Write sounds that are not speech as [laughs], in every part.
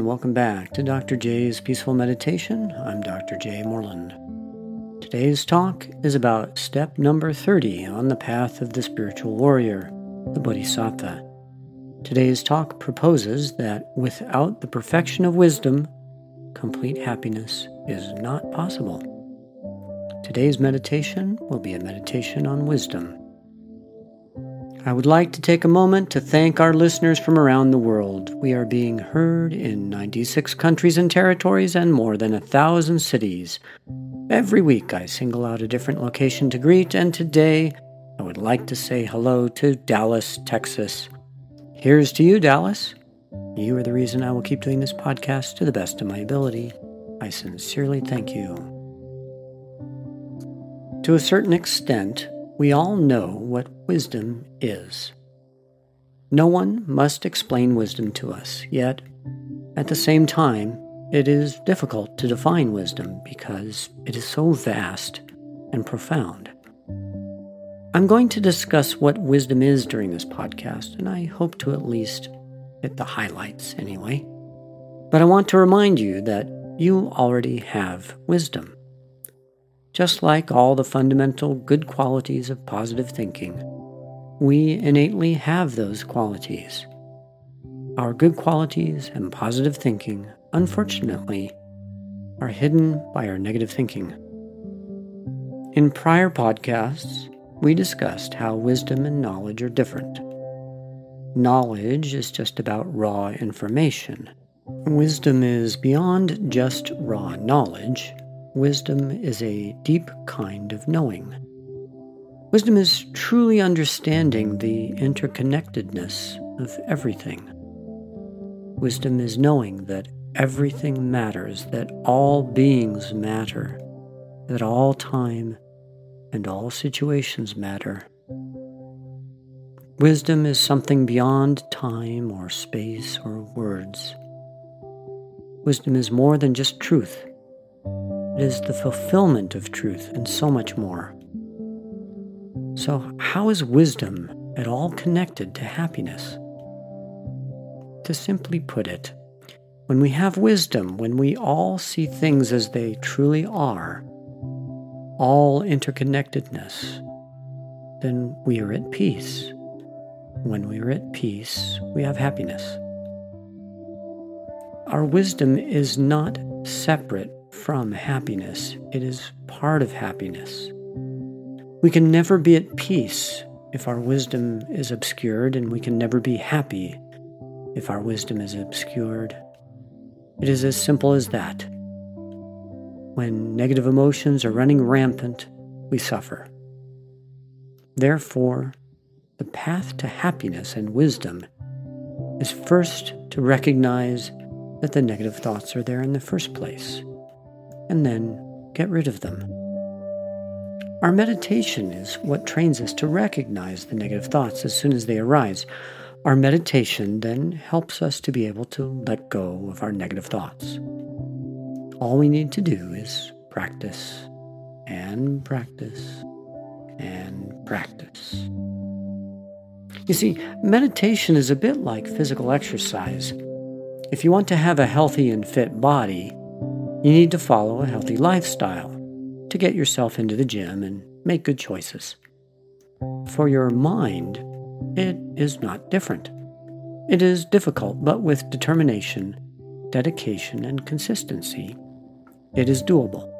and welcome back to Dr. J's Peaceful Meditation. I'm Dr. J. Moreland. Today's talk is about step number 30 on the path of the spiritual warrior, the Bodhisattva. Today's talk proposes that without the perfection of wisdom, complete happiness is not possible. Today's meditation will be a meditation on wisdom. I would like to take a moment to thank our listeners from around the world. We are being heard in 96 countries and territories and more than a thousand cities. Every week I single out a different location to greet, and today I would like to say hello to Dallas, Texas. Here's to you, Dallas. You are the reason I will keep doing this podcast to the best of my ability. I sincerely thank you. To a certain extent, we all know what wisdom is. No one must explain wisdom to us, yet, at the same time, it is difficult to define wisdom because it is so vast and profound. I'm going to discuss what wisdom is during this podcast, and I hope to at least hit the highlights anyway. But I want to remind you that you already have wisdom. Just like all the fundamental good qualities of positive thinking, we innately have those qualities. Our good qualities and positive thinking, unfortunately, are hidden by our negative thinking. In prior podcasts, we discussed how wisdom and knowledge are different. Knowledge is just about raw information. Wisdom is beyond just raw knowledge Wisdom is a deep kind of knowing. Wisdom is truly understanding the interconnectedness of everything. Wisdom is knowing that everything matters, that all beings matter, that all time and all situations matter. Wisdom is something beyond time or space or words. Wisdom is more than just truth. It is the fulfillment of truth and so much more. So, how is wisdom at all connected to happiness? To simply put it, when we have wisdom, when we all see things as they truly are, all interconnectedness, then we are at peace. When we are at peace, we have happiness. Our wisdom is not separate from happiness, it is part of happiness. We can never be at peace if our wisdom is obscured, and we can never be happy if our wisdom is obscured. It is as simple as that. When negative emotions are running rampant, we suffer. Therefore, the path to happiness and wisdom is first to recognize that the negative thoughts are there in the first place and then get rid of them. Our meditation is what trains us to recognize the negative thoughts as soon as they arise. Our meditation then helps us to be able to let go of our negative thoughts. All we need to do is practice and practice and practice. You see, meditation is a bit like physical exercise. If you want to have a healthy and fit body, you need to follow a healthy lifestyle to get yourself into the gym and make good choices. For your mind, it is not different. It is difficult, but with determination, dedication, and consistency, it is doable.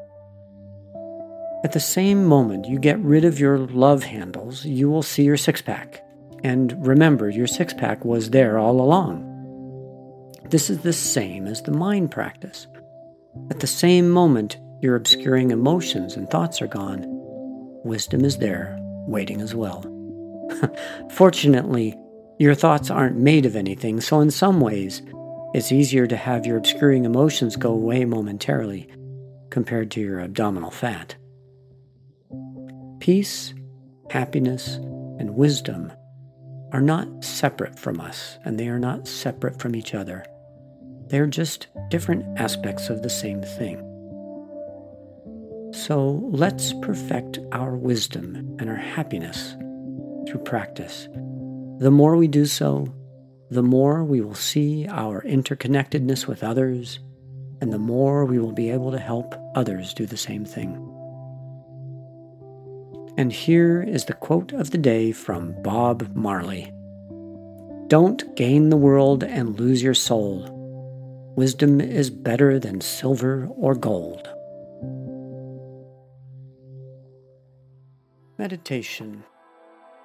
At the same moment you get rid of your love handles, you will see your six pack. And remember, your six pack was there all along. This is the same as the mind practice. At the same moment, your obscuring emotions and thoughts are gone. Wisdom is there, waiting as well. [laughs] Fortunately, your thoughts aren't made of anything, so in some ways, it's easier to have your obscuring emotions go away momentarily compared to your abdominal fat. Peace, happiness, and wisdom are not separate from us, and they are not separate from each other. They're just different aspects of the same thing. So let's perfect our wisdom and our happiness through practice. The more we do so, the more we will see our interconnectedness with others, and the more we will be able to help others do the same thing. And here is the quote of the day from Bob Marley Don't gain the world and lose your soul. Wisdom is better than silver or gold. Meditation.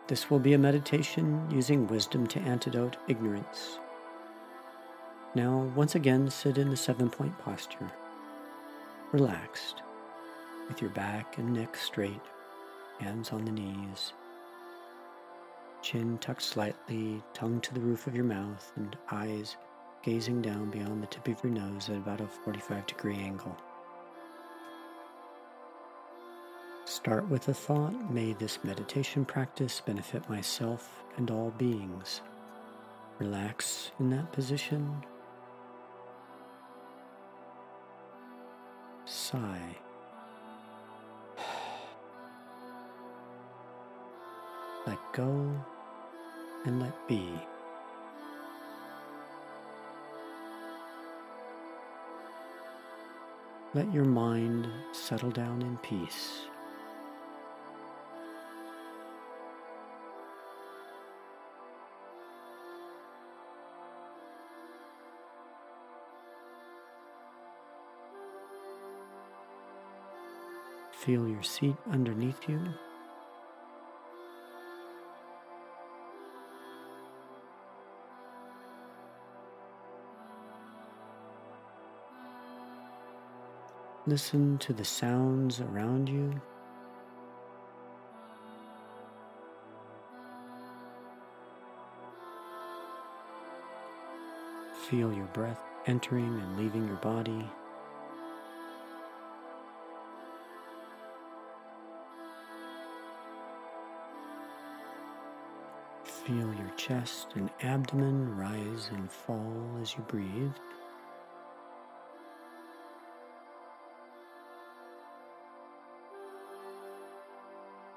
This will be a meditation using wisdom to antidote ignorance. Now, once again, sit in the seven point posture, relaxed, with your back and neck straight, hands on the knees, chin tucked slightly, tongue to the roof of your mouth, and eyes gazing down beyond the tip of your nose at about a 45 degree angle. Start with a thought May this meditation practice benefit myself and all beings. Relax in that position. Sigh. [sighs] Let go and let be. Let your mind settle down in peace. Feel your seat underneath you. Listen to the sounds around you. Feel your breath entering and leaving your body. Feel your chest and abdomen rise and fall as you breathe.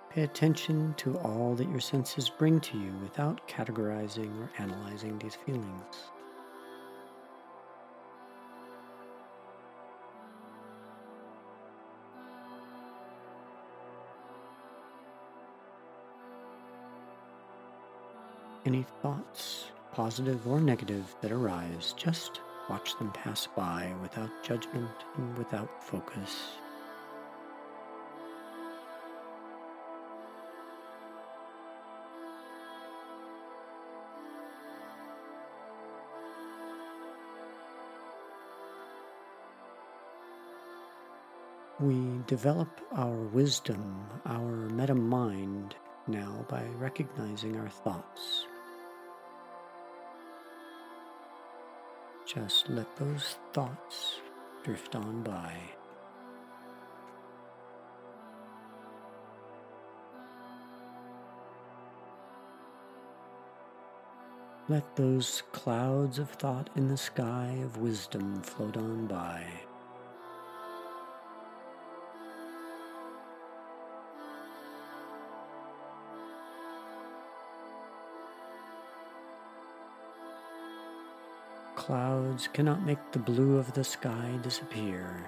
Pay attention to all that your senses bring to you without categorizing or analyzing these feelings. Any thoughts, positive or negative, that arise, just watch them pass by without judgment and without focus. We develop our wisdom, our meta mind now by recognizing our thoughts. Just let those thoughts drift on by. Let those clouds of thought in the sky of wisdom float on by. Clouds cannot make the blue of the sky disappear.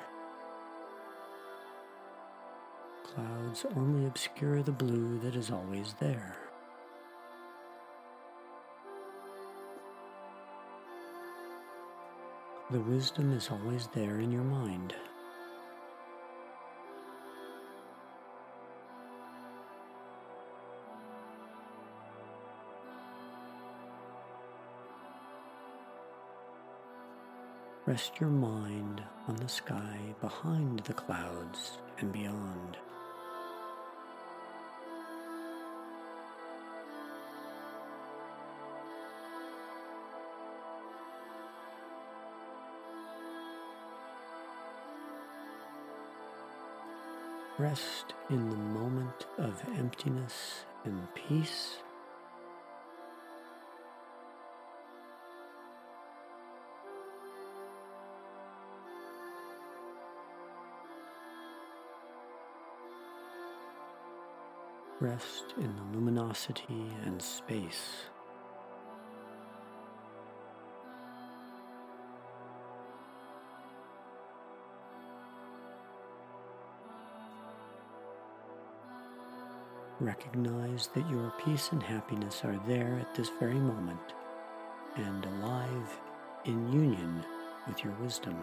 Clouds only obscure the blue that is always there. The wisdom is always there in your mind. Rest your mind on the sky behind the clouds and beyond. Rest in the moment of emptiness and peace. Rest in the luminosity and space. Recognize that your peace and happiness are there at this very moment and alive in union with your wisdom.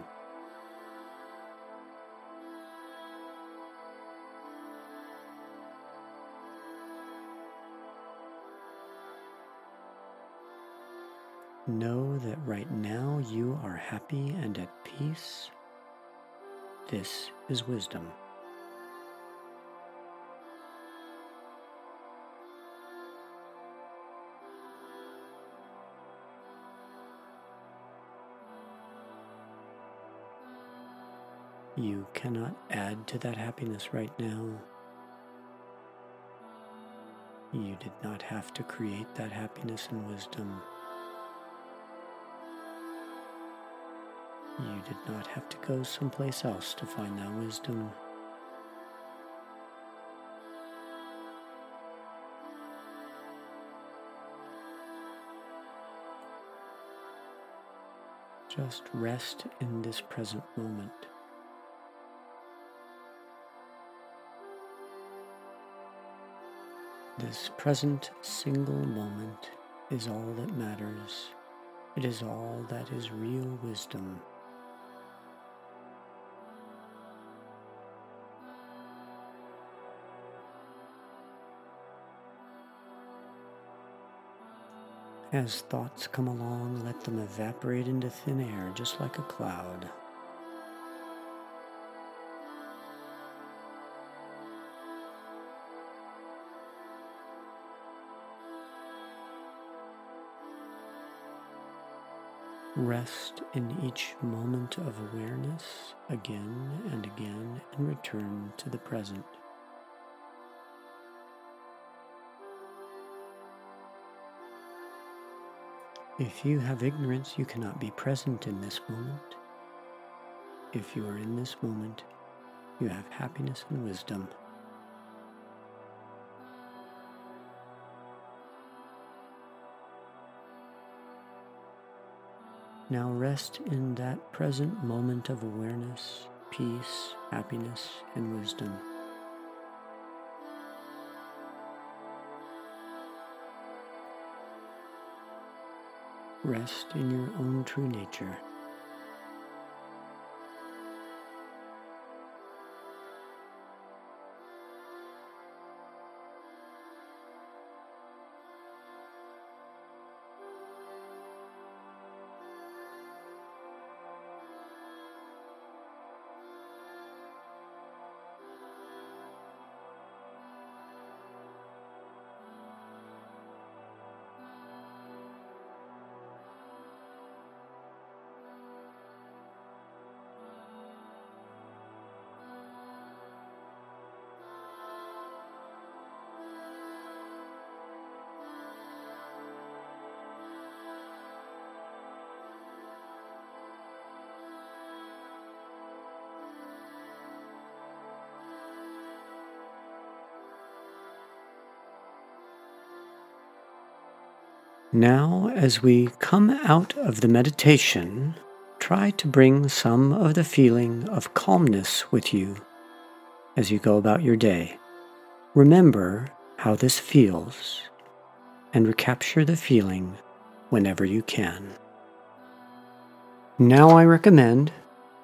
Know that right now you are happy and at peace. This is wisdom. You cannot add to that happiness right now. You did not have to create that happiness and wisdom. You did not have to go someplace else to find that wisdom. Just rest in this present moment. This present single moment is all that matters. It is all that is real wisdom. As thoughts come along, let them evaporate into thin air just like a cloud. Rest in each moment of awareness again and again and return to the present. If you have ignorance, you cannot be present in this moment. If you are in this moment, you have happiness and wisdom. Now rest in that present moment of awareness, peace, happiness, and wisdom. Rest in your own true nature. Now, as we come out of the meditation, try to bring some of the feeling of calmness with you as you go about your day. Remember how this feels and recapture the feeling whenever you can. Now, I recommend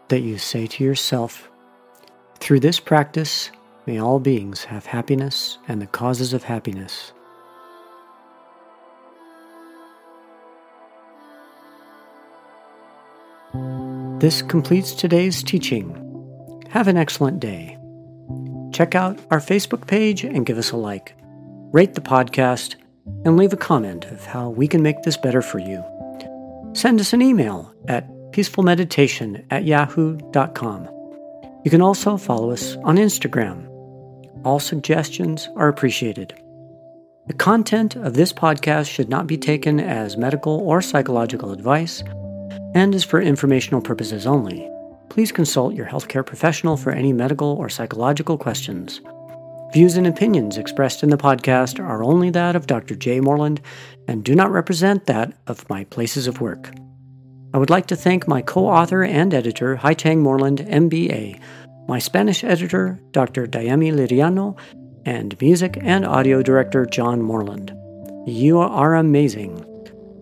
that you say to yourself, through this practice, may all beings have happiness and the causes of happiness. This completes today's teaching. Have an excellent day. Check out our Facebook page and give us a like. Rate the podcast and leave a comment of how we can make this better for you. Send us an email at peacefulmeditation at yahoo.com. You can also follow us on Instagram. All suggestions are appreciated. The content of this podcast should not be taken as medical or psychological advice and is for informational purposes only. Please consult your healthcare professional for any medical or psychological questions. Views and opinions expressed in the podcast are only that of Dr. Jay Moreland and do not represent that of my places of work. I would like to thank my co author and editor, Haitang Moreland, MBA, my Spanish editor, Dr. Diami Liriano, and music and audio director John Moreland. You are amazing.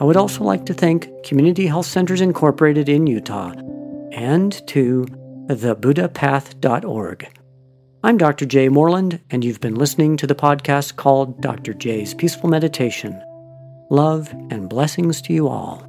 I would also like to thank Community Health Centers Incorporated in Utah and to thebuddhapath.org. I'm Dr. Jay Moreland, and you've been listening to the podcast called Dr. J's Peaceful Meditation. Love and blessings to you all.